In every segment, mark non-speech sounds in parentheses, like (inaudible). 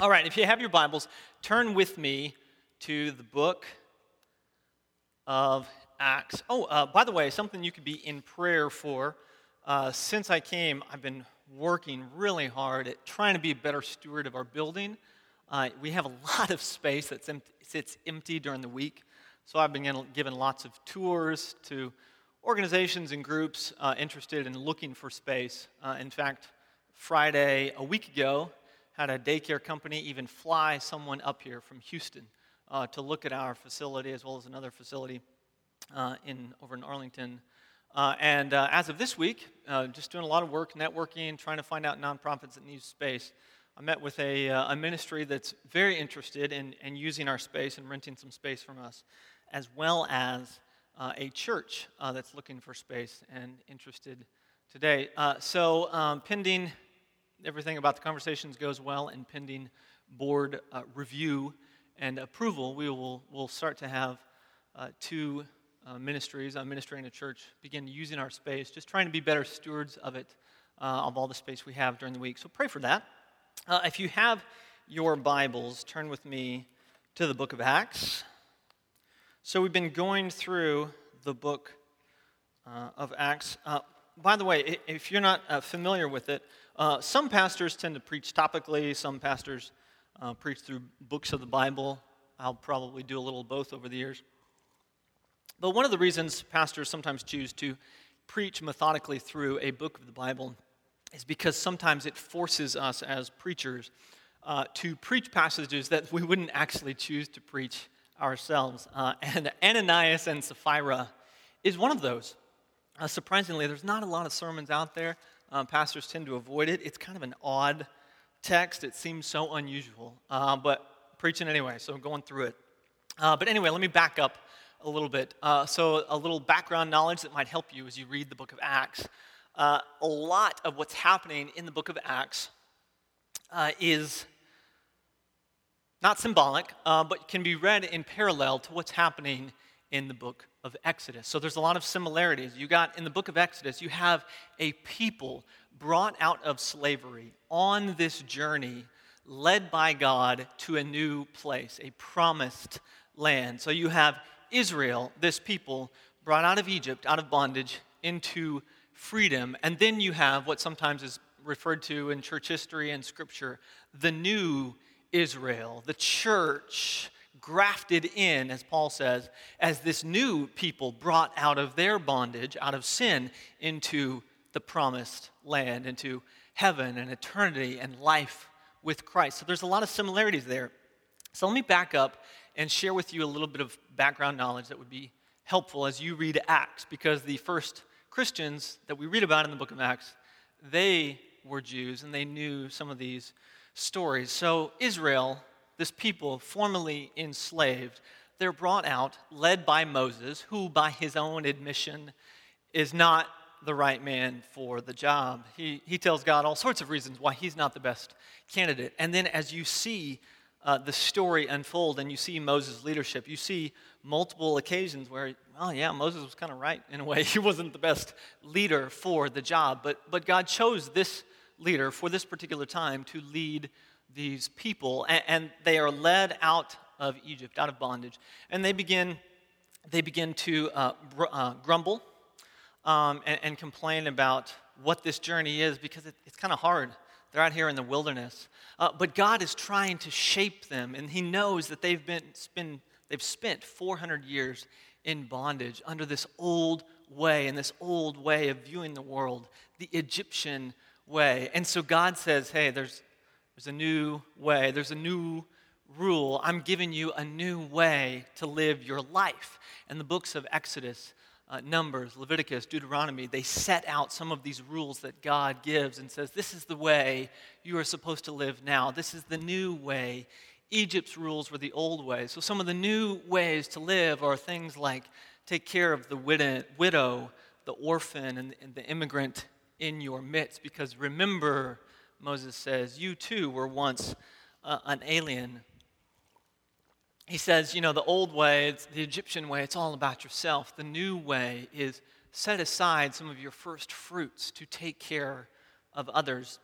All right, if you have your Bibles, turn with me to the book of Acts. Oh, uh, by the way, something you could be in prayer for. Uh, since I came, I've been working really hard at trying to be a better steward of our building. Uh, we have a (laughs) lot of space that empty, sits empty during the week, so I've been given lots of tours to organizations and groups uh, interested in looking for space. Uh, in fact, Friday, a week ago, had a daycare company even fly someone up here from Houston uh, to look at our facility as well as another facility uh, in, over in Arlington. Uh, and uh, as of this week, uh, just doing a lot of work, networking, trying to find out nonprofits that need space. I met with a, uh, a ministry that's very interested in, in using our space and renting some space from us, as well as a church that's looking for space and interested today. so, um, pending everything about the conversations goes well and pending board uh, review and approval, we will will start to have uh, two uh, ministries, a ministry and a church, begin using our space, just trying to be better stewards of it, uh, of all the space we have during the week. So pray for that. Uh, if you have your Bibles, turn with me to the book of Acts. So we've been going through the book uh, of Acts. by the way, if you're not familiar with it, uh, some pastors tend to preach topically, some pastors uh, preach through books of the Bible. I'll probably do a little both over the years. But one of the reasons pastors sometimes choose to preach methodically through a book of the Bible is because sometimes it forces us as preachers uh, to preach passages that we wouldn't actually choose to preach ourselves. Uh, and Ananias and Sapphira is one of those. Uh, surprisingly, there's not a lot of sermons out there um, pastors tend to avoid it. It's kind of an odd text. It seems so unusual, uh, but preaching anyway, so I'm going through it. Uh, but anyway, let me back up a little bit. Uh, so, a little background knowledge that might help you as you read the book of Acts. Uh, a lot of what's happening in the book of Acts uh, is not symbolic, uh, but can be read in parallel to what's happening in the book of Exodus. So there's a lot of similarities. You got in the book of Exodus, you have a people brought out of slavery on this journey, led by God to a new place, a promised land. So you have Israel, this people, brought out of Egypt, out of bondage, into freedom. And then you have what sometimes is referred to in church history and scripture the new Israel, the church grafted in, as Paul says, as this new people brought out of their bondage, out of sin, into the promised land, into heaven and eternity and life with Christ. So there's a lot of similarities there. So let me back up and share with you a little bit of background knowledge that would be helpful as you read Acts, because the first Christians that we read about in the book of Acts, they were Jews and they knew some of these stories. So Israel this people formerly enslaved, they're brought out, led by Moses, who, by his own admission, is not the right man for the job. He, he tells God all sorts of reasons why he's not the best candidate. And then, as you see uh, the story unfold and you see Moses' leadership, you see multiple occasions where, oh, yeah, Moses was kind of right in a way. (laughs) He wasn't the best leader for the job, but, but God chose this leader for this particular time to lead these people, and, and they are led out of Egypt, out of bondage, and they begin, they begin to uh, br- uh, grumble um, and, and, complain about what this journey is because it, it's kind of hard. They're out here in the wilderness, uh, but God is trying to shape them, and He knows that they've been, been they've spent 400 years in bondage under this old way and this old way of viewing the world, the Egyptian way. And so God says, "Hey, there's there's a new way, there's a new rule. I'm giving you a new way to live your life. And the books of Exodus, uh, Numbers, Leviticus, Deuteronomy, they set out some of these rules that God gives and says, This is the way you are supposed to live now. This is the new way. Egypt's rules were the old way. So some of the new ways to live are things like take care of the widow, the orphan, and the immigrant in your midst. Because remember, Moses says, You too were once uh, an alien. He says, You know, the old way, it's the Egyptian way, it's all about yourself. The new way is set aside some of your first fruits to take care of others.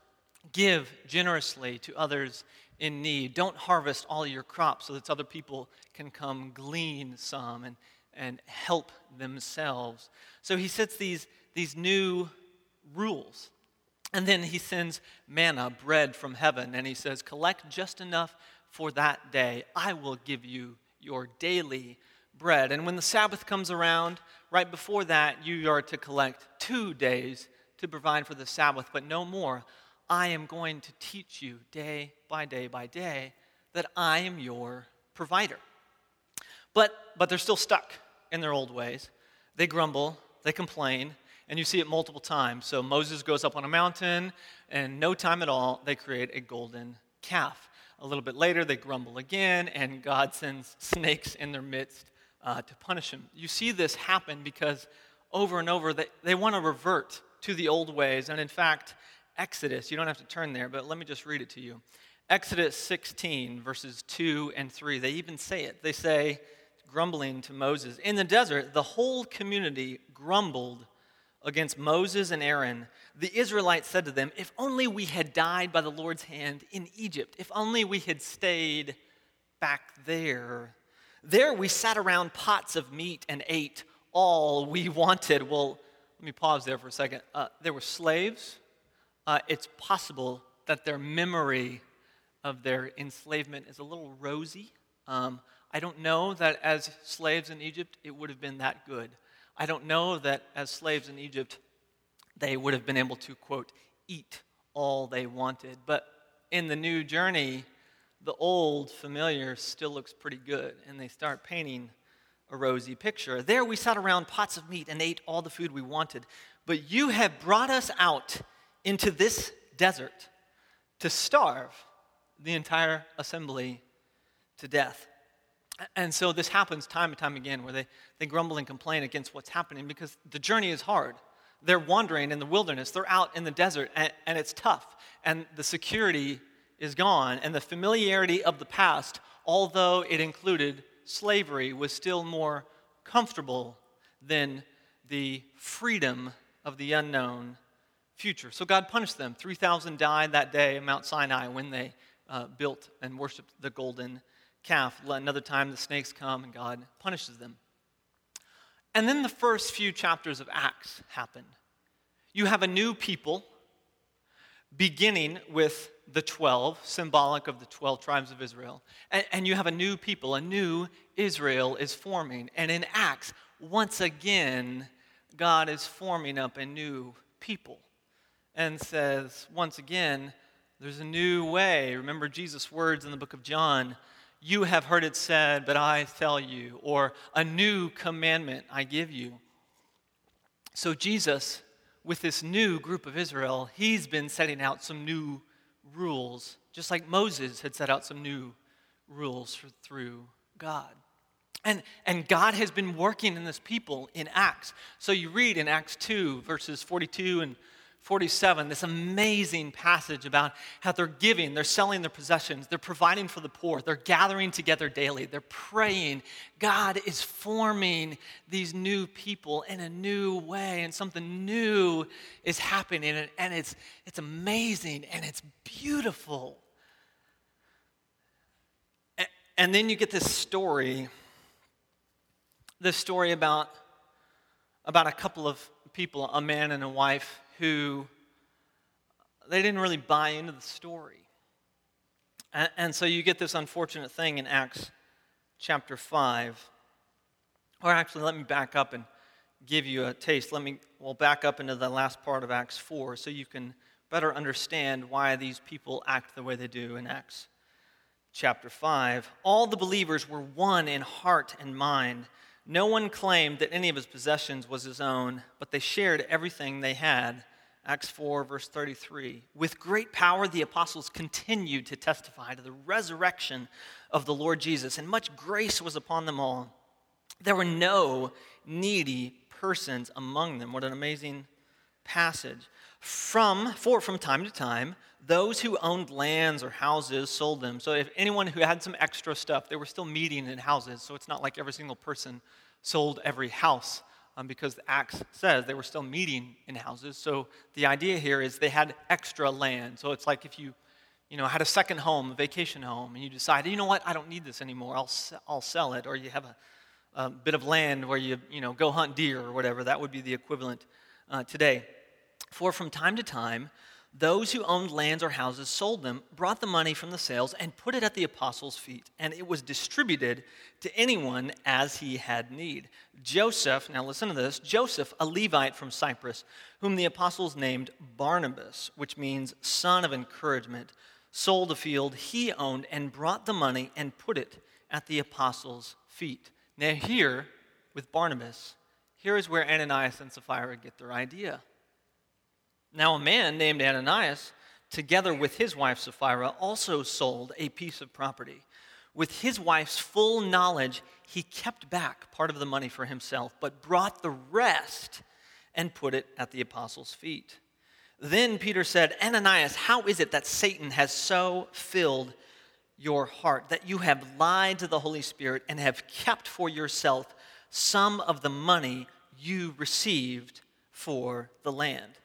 Give generously to others in need. Don't harvest all your crops so that other people can come glean some and, and help themselves. So he sets these, these new rules. And then he sends manna, bread from heaven, and he says, Collect just enough for that day. I will give you your daily bread. And when the Sabbath comes around, right before that, you are to collect two days to provide for the Sabbath, but no more. I am going to teach you day by day by day that I am your provider. But, but they're still stuck in their old ways. They grumble, they complain, and you see it multiple times. So Moses goes up on a mountain, and no time at all, they create a golden calf. A little bit later, they grumble again, and God sends snakes in their midst uh, to punish them. You see this happen because over and over they, they want to revert to the old ways. And in fact, Exodus, you don't have to turn there, but let me just read it to you. Exodus 16, verses 2 and 3, they even say it. They say, grumbling to Moses, In the desert, the whole community grumbled against Moses and Aaron. The Israelites said to them, If only we had died by the Lord's hand in Egypt, if only we had stayed back there. There we sat around pots of meat and ate all we wanted. Well, let me pause there for a second. Uh, there were slaves uh, it's possible that their memory of their enslavement is a little rosy. Um, I don't know that as slaves in Egypt it would have been that good. I don't know that as slaves in Egypt they would have been able to, quote, eat all they wanted. But in the new journey, the old familiar still looks pretty good, and they start painting a rosy picture. There we sat around pots of meat and ate all the food we wanted. But you have brought us out into this desert to starve the entire assembly to death. And so this happens time and time again where they, they grumble and complain against what's happening because the journey is hard. They're wandering in the wilderness, they're out in the desert, and, and it's tough. And the security is gone, and the familiarity of the past, although it included slavery, was still more comfortable than the freedom of the unknown future. So God punished them. 3,000 died that day in Mount Sinai when they uh, built and worshiped the golden calf. Another time the snakes come and God punishes them. And then the first few chapters of Acts happen. You have a new people beginning with the 12, symbolic of the 12 tribes of Israel. And, and, you have a new people, a new Israel is forming. And in Acts, once again, God is forming up a new people and says, once again, there's a new way. Remember Jesus' words in the book of John You have heard it said, but I tell you, or a new commandment I give you. So, Jesus, with this new group of Israel, he's been setting out some new rules, just like Moses had set out some new rules for, through God. And, and God has been working in this people in Acts. So you read in Acts 2, verses 42 and 47, this amazing passage about how they're giving, they're selling their possessions, they're providing for the poor, they're gathering together daily, they're praying. God is forming these new people in a new way, and something new is happening, and it's, it's amazing and it's beautiful. And then you get this story, this story about, about a couple of people, a man and a wife who they didn't really buy into the story. And, and, so you get this unfortunate thing in Acts chapter 5. Or actually, let me back up and give you a taste. Let me, we'll back up into the last part of Acts 4 so you can better understand why these people act the way they do in Acts chapter 5. All the believers were one in heart and mind. No one claimed that any of his possessions was his own, but they shared everything they had. Acts 4, verse 33. With great power, the apostles continued to testify to the resurrection of the Lord Jesus, and much grace was upon them all. There were no needy persons among them. What an amazing passage. From, for from time to time, those who owned lands or houses sold them. So if anyone who had some extra stuff, they were still meeting in houses. So it's not like every single person sold every house um, because the Acts says they were still meeting in houses. So the idea here is they had extra land. So it's like if you you know, had a second home, a vacation home, and you decide, you know what, I don't need this anymore, I'll, I'll sell it. Or you have a, a bit of land where you, you know, go hunt deer or whatever. That would be the equivalent uh, today. For from time to time, those who owned lands or houses sold them, brought the money from the sales, and put it at the apostles' feet, and it was distributed to anyone as he had need. Joseph, now listen to this Joseph, a Levite from Cyprus, whom the apostles named Barnabas, which means son of encouragement, sold a field he owned and brought the money and put it at the apostles' feet. Now, here with Barnabas, here is where Ananias and Sapphira get their idea. Now, a man named Ananias, together with his wife Sapphira, also sold a piece of property. With his wife's full knowledge, he kept back part of the money for himself, but brought the rest and put it at the apostles' feet. Then Peter said, Ananias, how is it that Satan has so filled your heart that you have lied to the Holy Spirit and have kept for yourself some of the money you received for the land?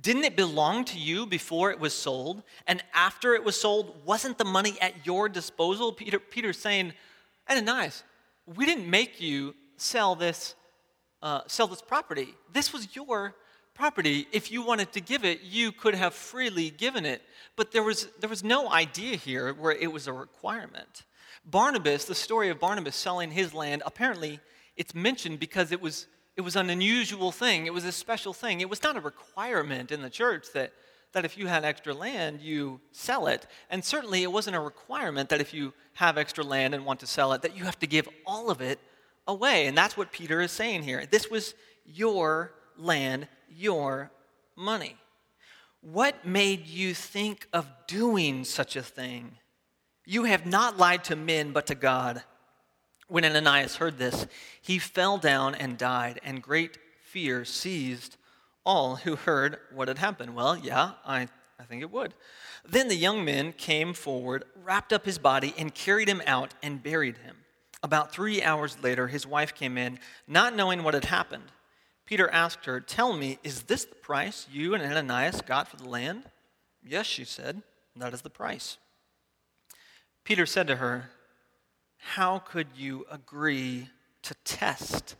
Didn't it belong to you before it was sold? And after it was sold, wasn't the money at your disposal? Peter, Peter's saying, Ananias, we didn't make you sell this, uh, sell this property. This was your property. If you wanted to give it, you could have freely given it. But there was, there was no idea here where it was a requirement. Barnabas, the story of Barnabas selling his land, apparently it's mentioned because it was it was an unusual thing. It was a special thing. It was not a requirement in the church that, that if you had extra land, you sell it. And certainly it wasn't a requirement that if you have extra land and want to sell it, that you have to give all of it away. And that's what Peter is saying here. This was your land, your money. What made you think of doing such a thing? You have not lied to men, but to God. When Ananias heard this, he fell down and died, and great fear seized all who heard what had happened. Well, yeah, I, I think it would. Then the young men came forward, wrapped up his body, and carried him out and buried him. About three hours later, his wife came in, not knowing what had happened. Peter asked her, Tell me, is this the price you and Ananias got for the land? Yes, she said, that is the price. Peter said to her, how could you agree to test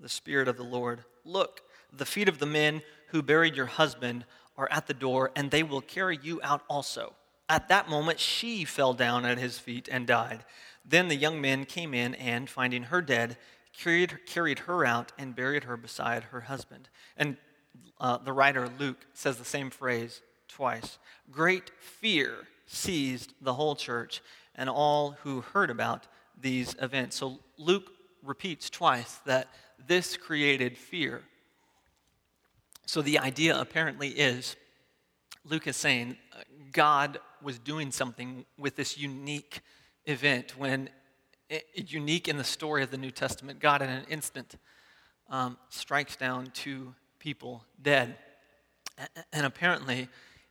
the Spirit of the Lord? Look, the feet of the men who buried your husband are at the door, and they will carry you out also. At that moment, she fell down at his feet and died. Then the young men came in and, finding her dead, carried, carried her out and buried her beside her husband. And uh, the writer Luke says the same phrase twice. Great fear seized the whole church, and all who heard about these events. So Luke repeats twice that this created fear. So the idea apparently is Luke is saying God was doing something with this unique event when unique in the story of the New Testament, God in an instant um, strikes down two people dead. And apparently,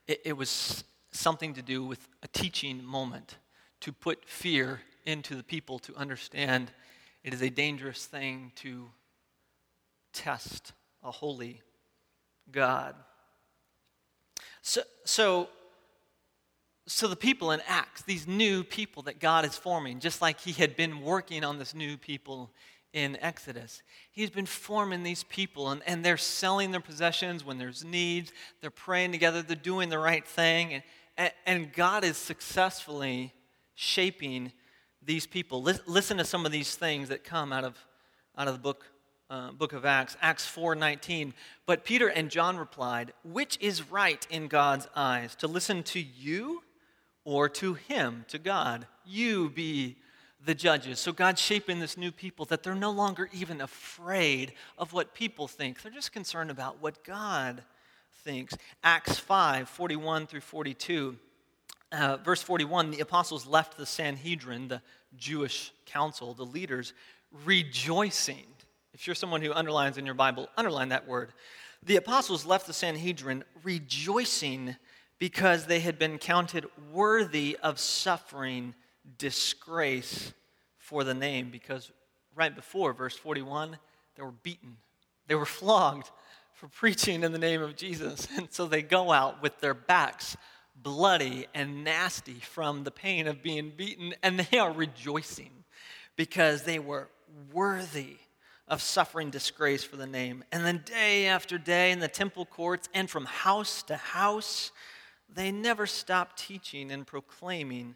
it, it was something to do with a teaching moment to put fear into the people to understand it is a dangerous thing to test a holy God. So, so, so the people in Acts, these new people that God is forming, just like He had been working on this new people in Exodus. He's been forming these people, and, and they're selling their possessions when there's needs. They're praying together. They're doing the right thing. And, and, and God is successfully shaping these people. Listen to some of these things that come out of, out of the book, uh, book of Acts. Acts 4.19. But Peter and John replied, Which is right in God's eyes, to listen to you or to him, to God? You be the judges. So God's shaping this new people that they're no longer even afraid of what people think. They're just concerned about what God thinks. Acts 5, 41 through 42. Uh, verse 41 the apostles left the Sanhedrin, the Jewish council, the leaders, rejoicing. If you're someone who underlines in your Bible, underline that word. The apostles left the Sanhedrin rejoicing because they had been counted worthy of suffering disgrace for the name. Because right before verse 41, they were beaten, they were flogged for preaching in the name of Jesus. (laughs) And so they go out with their backs bloody and nasty from the pain of being beaten, and they are rejoicing because they were worthy of suffering disgrace for the name. And then day after day in the temple courts and from house to house, they never stopped teaching and proclaiming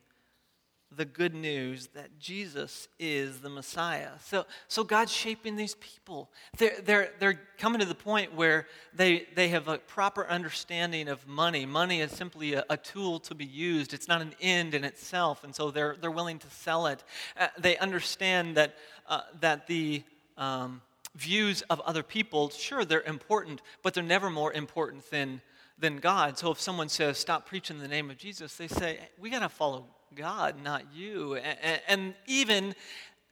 the good news that Jesus is the Messiah. So, so God's shaping these people. They're, they're, they're coming to the point where they, they have a proper understanding of money. Money is simply a, a tool to be used, it's not an end in itself. And so they're, they're willing to sell it. Uh, they understand that, uh, that the um, views of other people, sure, they're important, but they're never more important than, than God. So if someone says, stop preaching the name of Jesus, they say, we got to follow God, not you. And, and even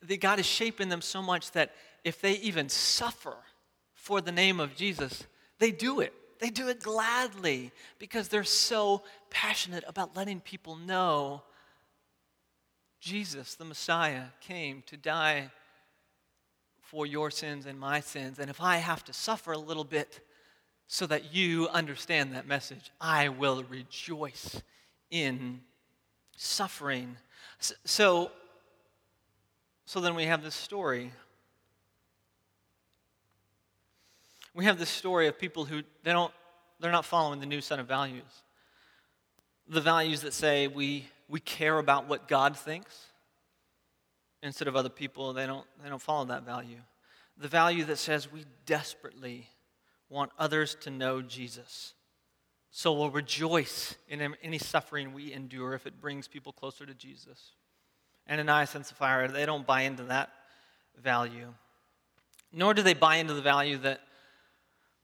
the God is shaping them so much that if they even suffer for the name of Jesus, they do it. They do it gladly because they're so passionate about letting people know Jesus, the Messiah, came to die for your sins and my sins. And if I have to suffer a little bit so that you understand that message, I will rejoice in suffering. So, so then we have this story. We have this story of people who they don't they're not following the new set of values. The values that say we we care about what God thinks instead of other people, they don't they don't follow that value. The value that says we desperately want others to know Jesus. So we'll rejoice in any suffering we endure if it brings people closer to Jesus. Ananias and Sapphira, they don't buy into that value. Nor do they buy into the value that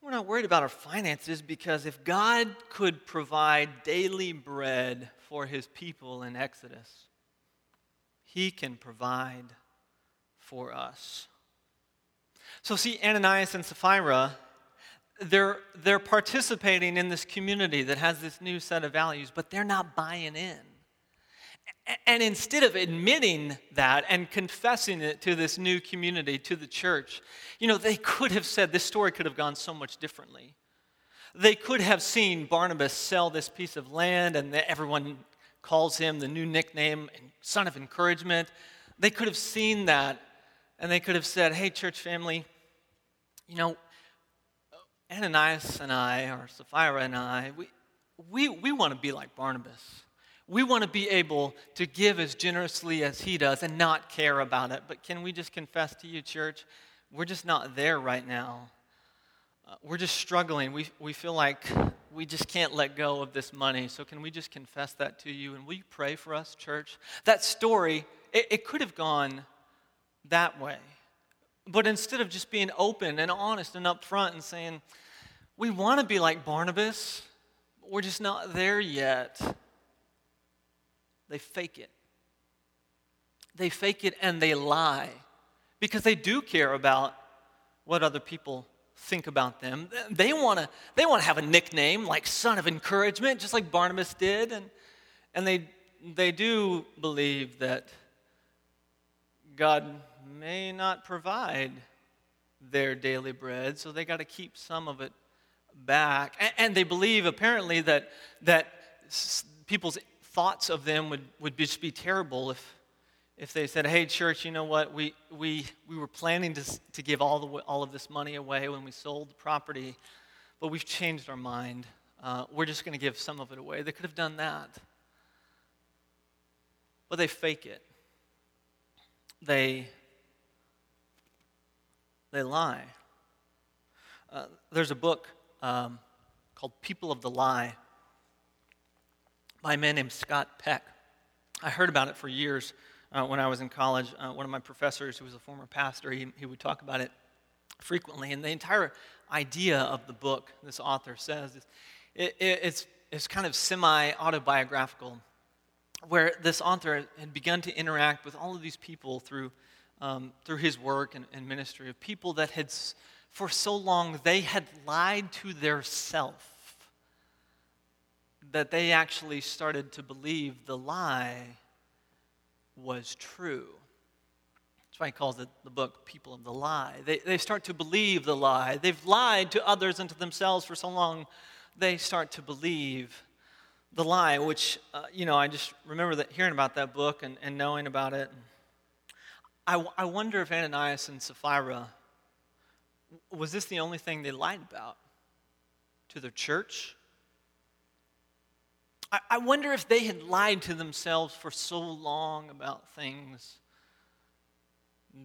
we're not worried about our finances because if God could provide daily bread for his people in Exodus, he can provide for us. So, see, Ananias and Sapphira they're, they're participating in this community that has this new set of values, but they're not buying in. And instead of admitting that and confessing it to this new community, to the church, you know, they could have said this story could have gone so much differently. They could have seen Barnabas sell this piece of land, and everyone calls him the new nickname, son of encouragement. They could have seen that, and they could have said, hey, church family, you know, Ananias and I, or Sapphira and I, we, we, we want to be like Barnabas. We want to be able to give as generously as he does and not care about it. But can we just confess to you, church? We're just not there right now. Uh, we're just struggling. We, we feel like we just can't let go of this money. So, can we just confess that to you? And will you pray for us, church? That story, it, it could have gone that way. But instead of just being open and honest and upfront and saying, we want to be like Barnabas, we're just not there yet, they fake it. They fake it and they lie because they do care about what other people think about them. They want to they want to have a nickname like son of encouragement just like Barnabas did and and they they do believe that God may not provide their daily bread, so they got to keep some of it back. And, and, they believe, apparently, that, that people's thoughts of them would, would just be terrible if, if they said, hey, church, you know what? We, we, we were planning to, to give all, the, all of this money away when we sold the property, but we've changed our mind. Uh, we're just going to give some of it away. They could have done that. But they fake it. They they lie. Uh, there's a book um, called People of the Lie by a man named Scott Peck. I heard about it for years uh, when I was in college. Uh, one of my professors, who was a former pastor, he, he would talk about it frequently. And the entire idea of the book, this author says, it, it, it's, it's kind of semi autobiographical, where this author had begun to interact with all of these people through um, through his work and, and, ministry of people that had, for so long, they had lied to their self that they actually started to believe the lie was true. That's why he calls it the book People of the Lie. They, they start to believe the lie. They've lied to others and to themselves for so long, they start to believe The Lie, which, uh, you know, I just remember that, hearing about that book and, and knowing about it. I, I wonder if Ananias and Sapphira, was this the only thing they lied about to their church? I, I wonder if they had lied to themselves for so long about things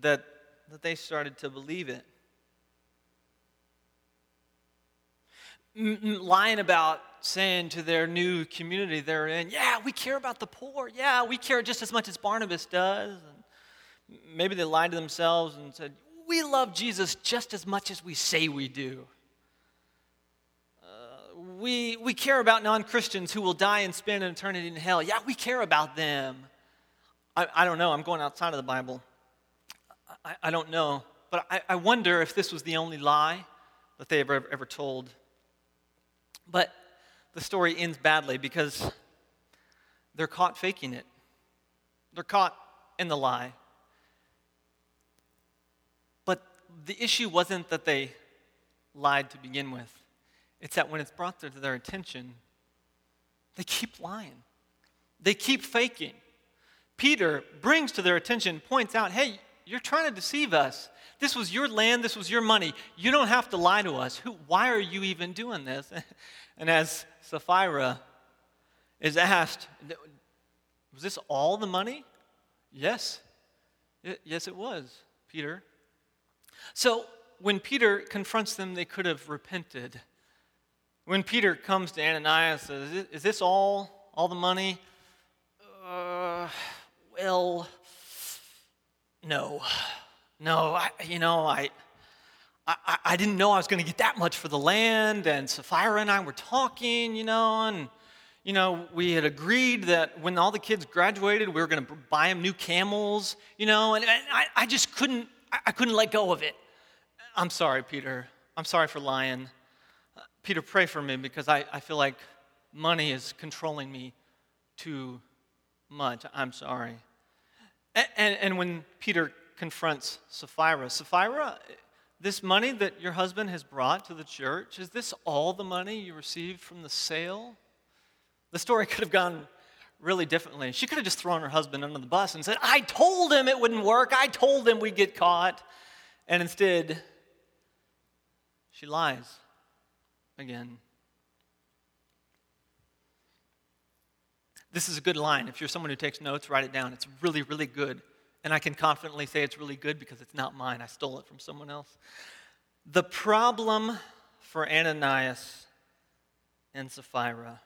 that, that they started to believe it. lying about saying to their new community they're in, yeah, we care about the poor. Yeah, we care just as much as Barnabas does. And maybe they lied to themselves and said, we love Jesus just as much as we say we do. Uh, we, we care about non Christians who will die and spend an eternity in hell. Yeah, we care about them. I, I don't know. I'm going outside of the Bible. I, I don't know. But I, I wonder if this was the only lie that they ever, ever told. But the story ends badly because they're caught faking it. They're caught in the lie. But the issue wasn't that they lied to begin with, it's that when it's brought to their attention, they keep lying, they keep faking. Peter brings to their attention, points out, hey, you're trying to deceive us. This was your land, this was your money. You don't have to lie to us. Who, why are you even doing this? (laughs) And as Sapphira is asked, Was this all the money? Yes. Yes, it was, Peter. So when Peter confronts them, they could have repented. When Peter comes to Ananias and says, Is this all, all the money? Uh, well, no. No, I, you know, I, I, I didn't know I was going to get that much for the land. And Sapphira and I were talking, you know, and, you know, we had agreed that when all the kids graduated, we were going to buy them new camels, you know, and, and I, I just couldn't, I couldn't let go of it. I'm sorry, Peter. I'm sorry for lying. Peter, pray for me because I, I feel like money is controlling me too much. I'm sorry. And, and, and when Peter confronts Sapphira, Sapphira, this money that your husband has brought to the church, is this all the money you received from the sale? The story (laughs) could have gone really differently. She could have just thrown her husband under the bus and said, I told him it wouldn't work. I told him we'd get caught. And instead, she lies again. This is a good line. If you're someone who takes notes, write it down. It's really, really good. And I can confidently say it's really good because it's not mine. I stole it from someone else. The problem for Ananias and Sapphira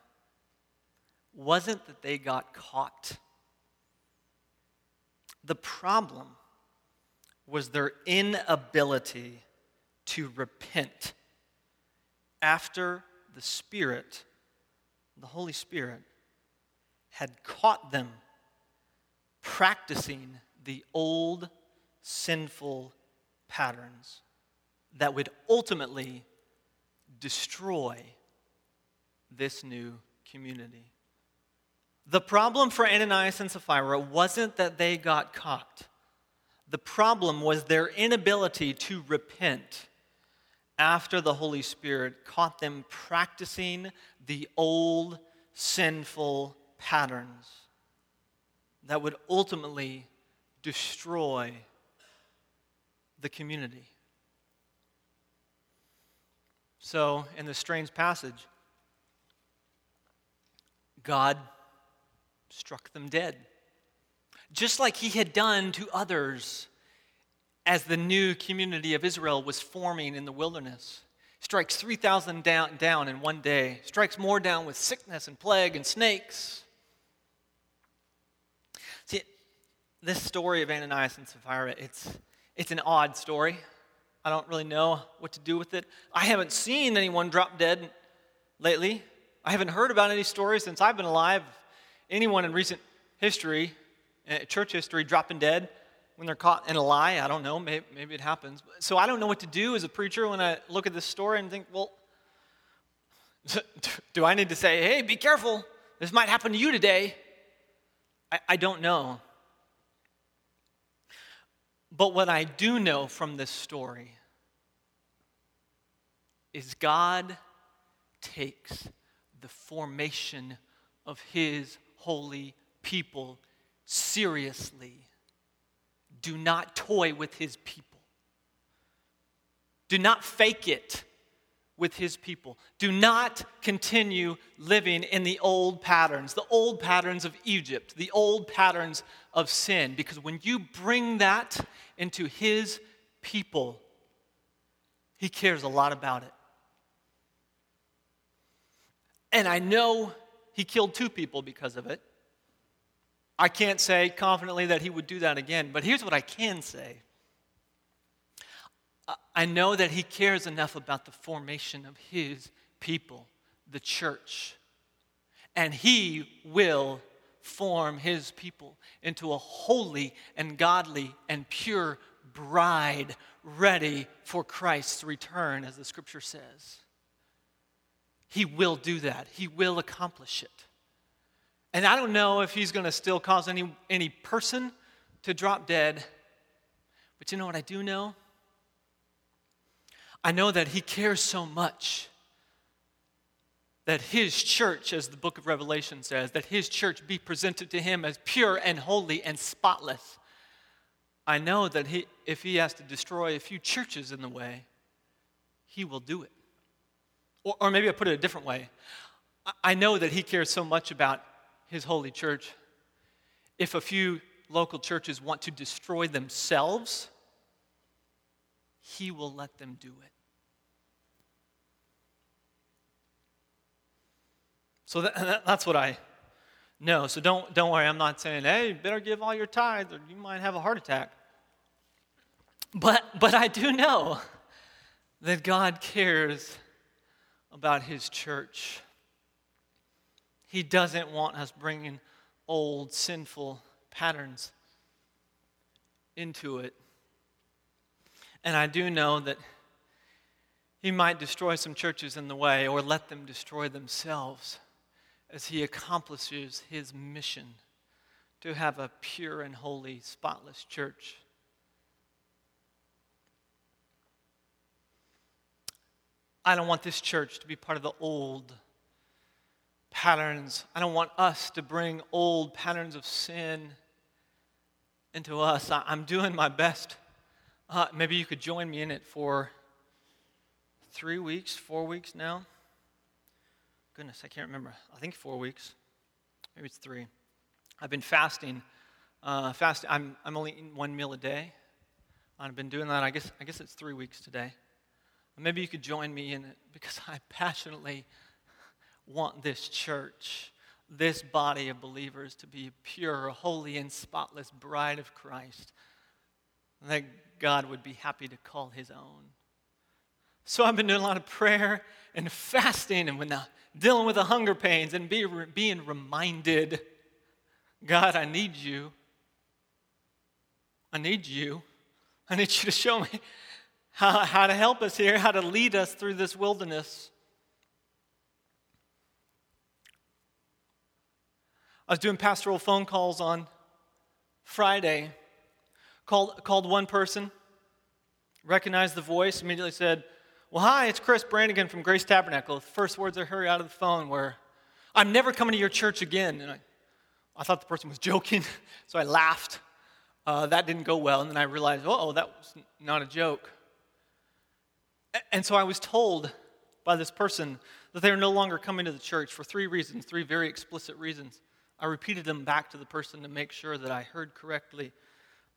wasn't that they got caught. The problem was their inability to repent after the Spirit, the Holy Spirit, had caught them practicing the old sinful patterns that would ultimately destroy this new community. The problem for Ananias and Sapphira wasn't that they got caught. The problem was their inability to repent after the Holy Spirit caught them practicing the old sinful patterns that would ultimately destroy the community. So, in this strange passage, God struck them dead, just like he had done to others as the new community of Israel was forming in the wilderness. Strikes 3,000 down, down in one day, strikes more down with sickness and plague and snakes. See, this story of Ananias and Sapphira, it's, it's an odd story. I don't really know what to do with it. I haven't seen anyone drop dead lately. I haven't heard about any stories since I've been alive. Anyone in recent history, eh, church history, dropping dead when they're caught in a lie. I don't know. Maybe, maybe it happens. So I don't know what to do as a preacher when I look at this story and think, well, (laughs) do I need to say, hey, be careful? This might happen to you today? I, I don't know. But what I do know from this story is God takes the formation of his holy people seriously. Do not toy with his people. Do not fake it with his people. Do not continue living in the old patterns, the old patterns of Egypt, the old patterns of sin, because when you bring that into his people, he cares a lot about it. And I know he killed two people because of it. I can't say confidently that he would do that again, but here's what I can say I know that he cares enough about the formation of his people, the church. And he will form his people into a holy and godly and pure bride ready for Christ's return, as the scripture says. He will do that, he will accomplish it. And I don't know if he's going to still cause any, any person to drop dead, but you know what I do know? I know that He cares so much that His church, as the book of Revelation says, that His church be presented to Him as pure and holy and spotless. I know that he, if He has to destroy a few churches in the way, He will do it. Or, or maybe I put it a different way. I know that He cares so much about His holy church. If a few local churches want to destroy themselves, He will let them do it. So that, that's what I know. So don't, don't worry, I'm not saying, hey, better give all your tithes or you might have a heart attack. But, but I do know that God cares about His church. He doesn't want us bringing old, sinful patterns into it. And I do know that He might destroy some churches in the way or let them destroy themselves as he accomplishes his mission to have a pure and holy, spotless church. I don't want this church to be part of the old patterns. I don't want us to bring old patterns of sin into us. I'm doing my best. Uh, maybe you could join me in it for three weeks, four weeks now goodness, I can't remember. I think four weeks. Maybe it's three. I've been fasting. Uh, fasting. I'm, I'm only eating one meal a day. I've been doing that. I guess I guess it's three weeks today. Maybe you could join me in it because I passionately want this church, this body of believers, to be a pure, holy, and spotless bride of Christ. That God would be happy to call His own. So I've been doing a lot of prayer and fasting, and when dealing with the hunger pains and be, being reminded God, I need you. I need you. I need you to show me how, how to help us here, how to lead us through this wilderness. I was doing pastoral phone calls on Friday. Called, called one person, recognized the voice, immediately said, well, hi, it's Chris Brannigan from Grace Tabernacle. The first words I heard out of the phone were, I'm never coming to your church again. And I, I thought the person was joking, (laughs) so I laughed. Uh, that didn't go well. And then I realized, oh, that was not a joke. And so I was told by this person that they are no longer coming to the church for three reasons, three very explicit reasons. I repeated them back to the person to make sure that I heard correctly.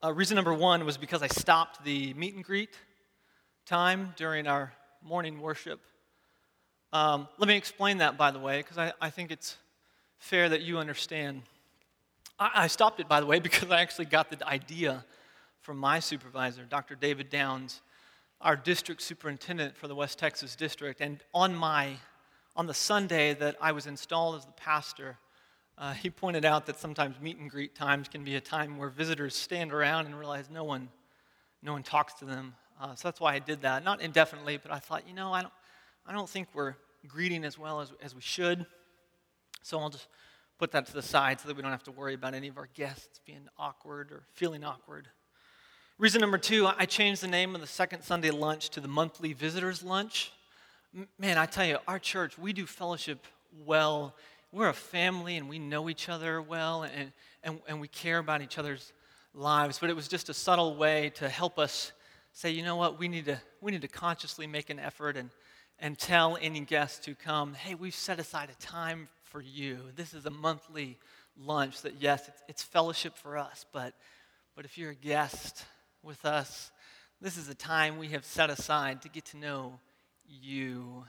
Uh, reason number one was because I stopped the meet and greet time during our morning worship. Um, let me explain that, by the way, because I, I, think it's fair that you understand. I, I, stopped it, by the way, (laughs) because I actually got the idea from my supervisor, Dr. David Downs, our district superintendent for the West Texas district. And on my on the Sunday that I was installed as the pastor, uh, (laughs) he pointed out that sometimes meet and greet times can be a time where visitors stand around and realize no one, no one talks to them uh, so that's why I did that. Not indefinitely, but I thought, you know, I don't, I don't think we're greeting as well as, as we should. So I'll just put that to the side so that we don't have to worry about any of our guests being awkward or feeling awkward. Reason number two, I changed the name of the second Sunday lunch to the monthly visitors lunch. Man, I tell you, our church, we do fellowship well we're a family and we know each other well and, and, and we care about each other's lives. But it was just a subtle way to help us say, you know what, we need to, we need to consciously make an effort and, and tell any guests who come, hey, we've set aside a time for you. This is a monthly lunch that, yes, it's, it's fellowship for us, but, but if you're a guest with us, this is a time we have set aside to get to know you.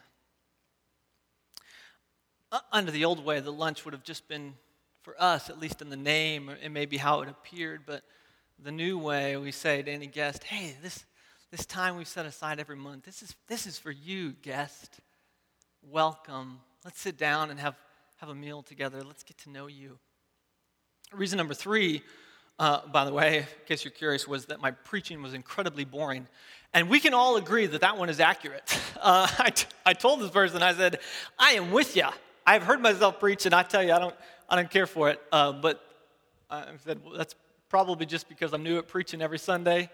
Uh, under the old way, the lunch would have just been for us, at least in the name and maybe how it appeared, but the new way, we say to any guest, hey, this, this time we've set aside every month, this is, this is for you, guest. Welcome. Let's sit down and have, have a meal together. Let's get to know you. Reason number three, uh, by the way, in case you're curious, was that my preaching was incredibly boring. And we can all agree that that one is accurate. (laughs) Uh, I, t- I told this person, I said, I am with you. I've heard myself preach, and I tell you, I don't, I don't care for it. Uh, but I said, well, that's probably just because I'm new at preaching every Sunday.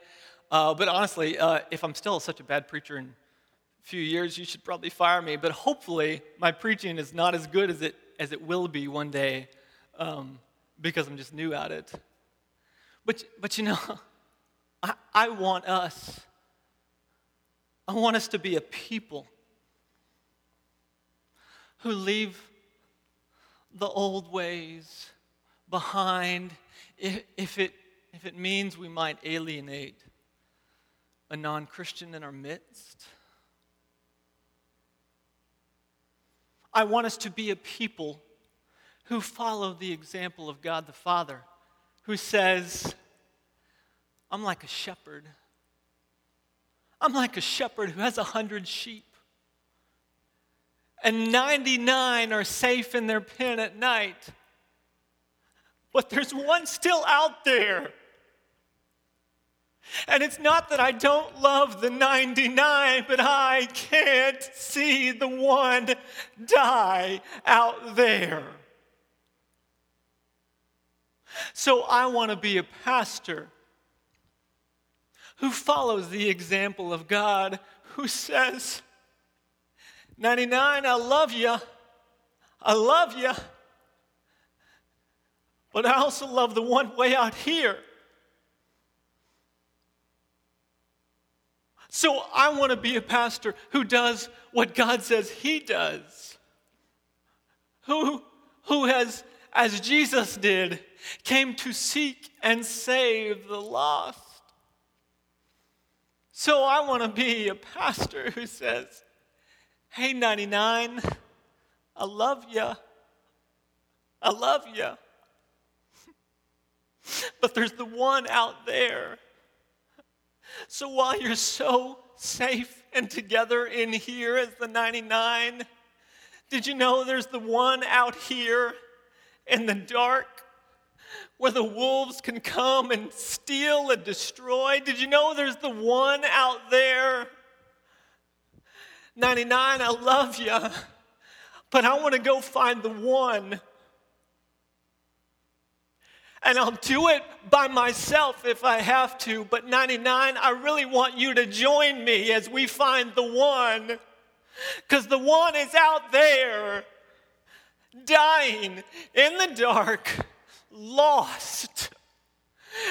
Uh, but honestly, uh, if I'm still such a bad preacher in a few years, you should probably fire me. But hopefully, my preaching is not as good as it, as it will be one day um, because I'm just new at it. But, but you know, (laughs) I, I want us I want us to be a people who leave the old ways behind if, if, it, if it means we might alienate a non Christian in our midst. I want us to be a people who follow the example of God the Father, who says, I'm like a shepherd. I'm like a shepherd who has a hundred sheep. And 99 are safe in their pen at night. But there's one still out there. And it's not that I don't love the 99, but I can't see the one die out there. So I want to be a pastor who follows the example of God, who says, 99, I love you. I love you. But I also love the one way out here. So I want to be a pastor who does what God says he does. Who, who has, as Jesus did, came to seek and save the lost. So I want to be a pastor who says, Hey, 99, I love you. I love you. (laughs) but there's the one out there. So while you're so safe and together in here as the 99, did you know there's the one out here in the dark where the wolves can come and steal and destroy. Did you know there's the one out there? 99, I love you, but I want to go find the one. And I'll do it by myself if I have to, but 99, I really want you to join me as we find the one. Because the one is out there, dying in the dark lost.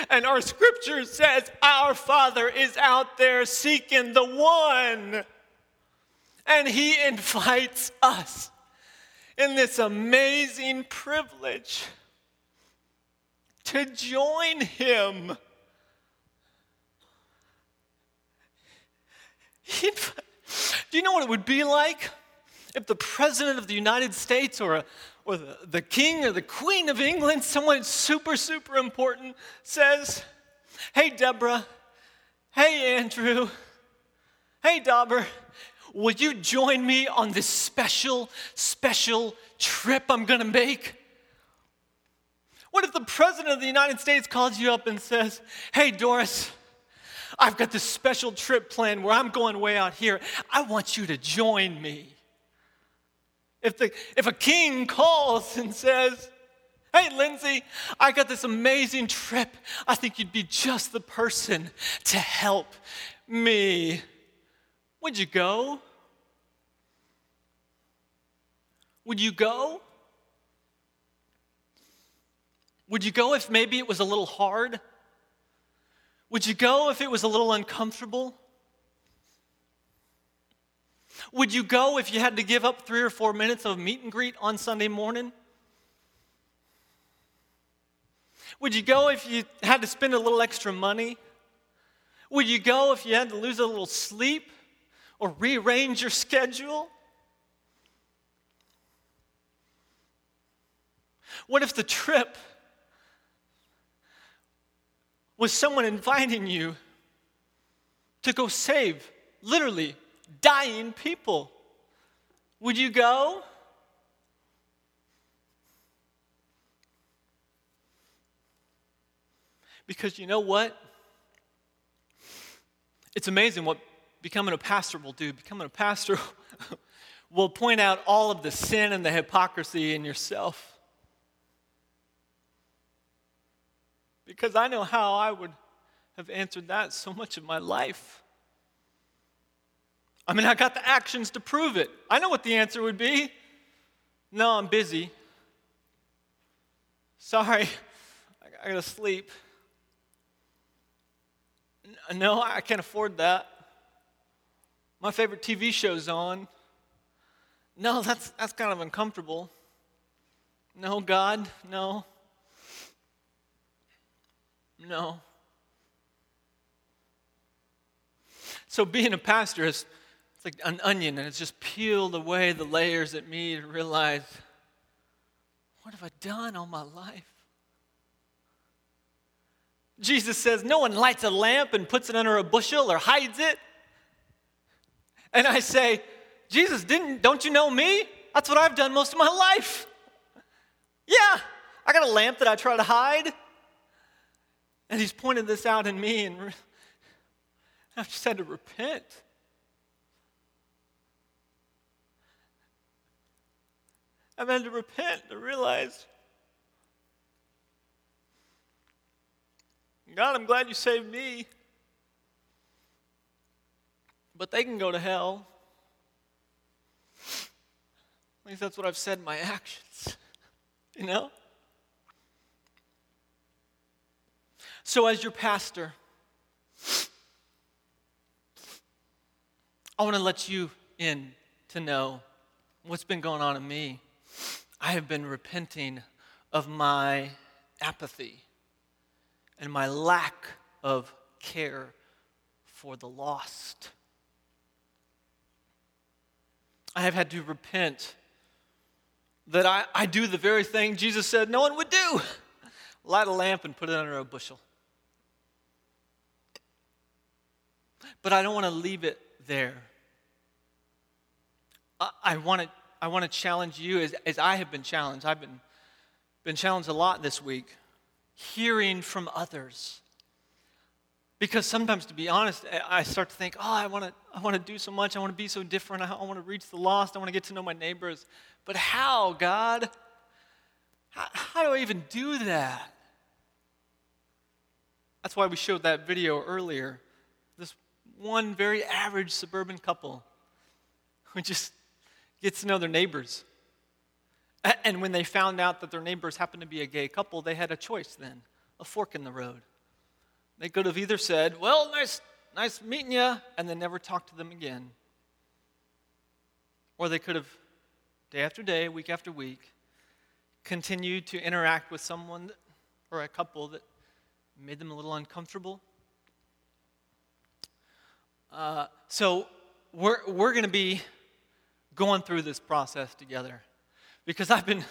And our scripture says our Father is out there seeking the one. And He invites us in this amazing privilege to join Him. Do you know what it would be like if the President of the United States or a or the, the king or the queen of England, someone super, super important, says, Hey, Deborah. Hey, Andrew. Hey, Dauber. Will you join me on this special, special trip I'm to make? What if the President of the United States calls you up and says, Hey, Doris, I've got this special trip planned where I'm going way out here. I want you to join me. If, the, if a king calls and says, Hey, Lindsay, I got this amazing trip. I think you'd be just the person to help me. Would you go? Would you go? Would you go if maybe it was a little hard? Would you go if it was a little uncomfortable? Would you go if you had to give up three or four minutes of meet and greet on Sunday morning? Would you go if you had to spend a little extra money? Would you go if you had to lose a little sleep or rearrange your schedule? What if the trip was someone inviting you to go save literally dying people? Would you go? Because you know what? It's amazing what becoming a pastor will do. Becoming a pastor (laughs) will point out all of the sin and the hypocrisy in yourself. Because I know how I would have answered that so much of my life. I mean, I got the actions to prove it. I know what the answer would be. No, I'm busy. Sorry, I gotta sleep. No, I can't afford that. My favorite TV show's on. No, that's, that's kind of uncomfortable. No, God, no. No. So being a pastor is it's like an onion and it's just peeled away the layers at me to realize what have I done all my life? Jesus says, No one lights a lamp and puts it under a bushel or hides it. And I say, Jesus, didn't, don't you know me? That's what I've done most of my life. Yeah, I got a lamp that I try to hide. And he's pointed this out in me, and (laughs) I've just had to repent. I've had to repent to realize God, I'm glad you saved me. But they can go to hell. At least that's what I've said in my actions. (laughs) You know? So, as your pastor, I want to let you in to know what's been going on in me. I have been repenting of my apathy and my lack of care for the lost. I have had to repent that I, I do the very thing Jesus said no one would do light a lamp and put it under a bushel. But I don't want to leave it there. I, I want to I want to challenge you as, as I have been challenged. I've been, been challenged a lot this week hearing from others. Because sometimes, to be honest, I start to think, oh, I want to I wanna do so much. I want to be so different. I want to reach the lost. I want to get to know my neighbors. But how, God? How, how do I even do that? That's why we showed that video earlier. This one very average suburban couple who just gets to know their neighbors. And when they found out that their neighbors happened to be a gay couple, they had a choice then a fork in the road. They could have either said, Well, nice, nice meeting you, and then never talked to them again. Or they could have, day after day, week after week, continued to interact with someone or a couple that made them a little uncomfortable. Uh, so we're, we're going to be going through this process together because I've been,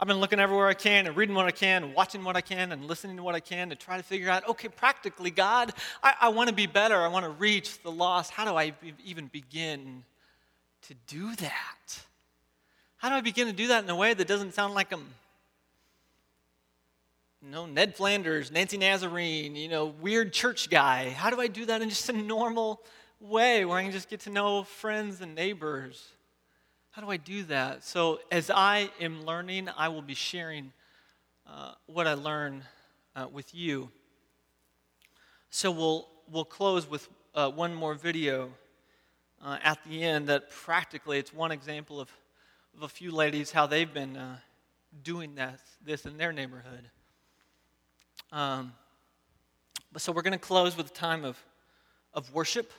I've been looking everywhere I can and reading what I can, and watching what I can, and listening to what I can to try to figure out okay, practically, God, I, I want to be better. I want to reach the lost. How do I be, even begin to do that? How do I begin to do that in a way that doesn't sound like I'm, you know, Ned Flanders, Nancy Nazarene, you know, weird church guy? How do I do that in just a normal way where I can just get to know friends and neighbors? How do I do that? So, as I am learning, I will be sharing uh, what I learn uh, with you. So, we'll, we'll close with uh, one more video uh, at the end that practically it's one example of, of a few ladies how they've been uh, doing this, this in their neighborhood. Um, but so we're going to close with a time of, of worship,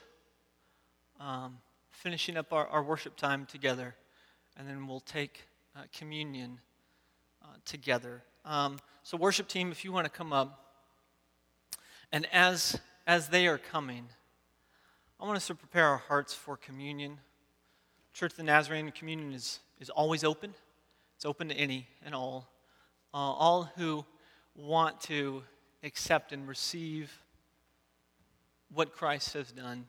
um, finishing up our, our worship time together, and then we'll take uh, communion uh, together. Um, so, worship team, if you want to come up, and as as they are coming, I want us to prepare our hearts for communion. Church of the Nazarene communion is, is always open. It's open to any and all. Uh, all who want to accept and receive what Christ has done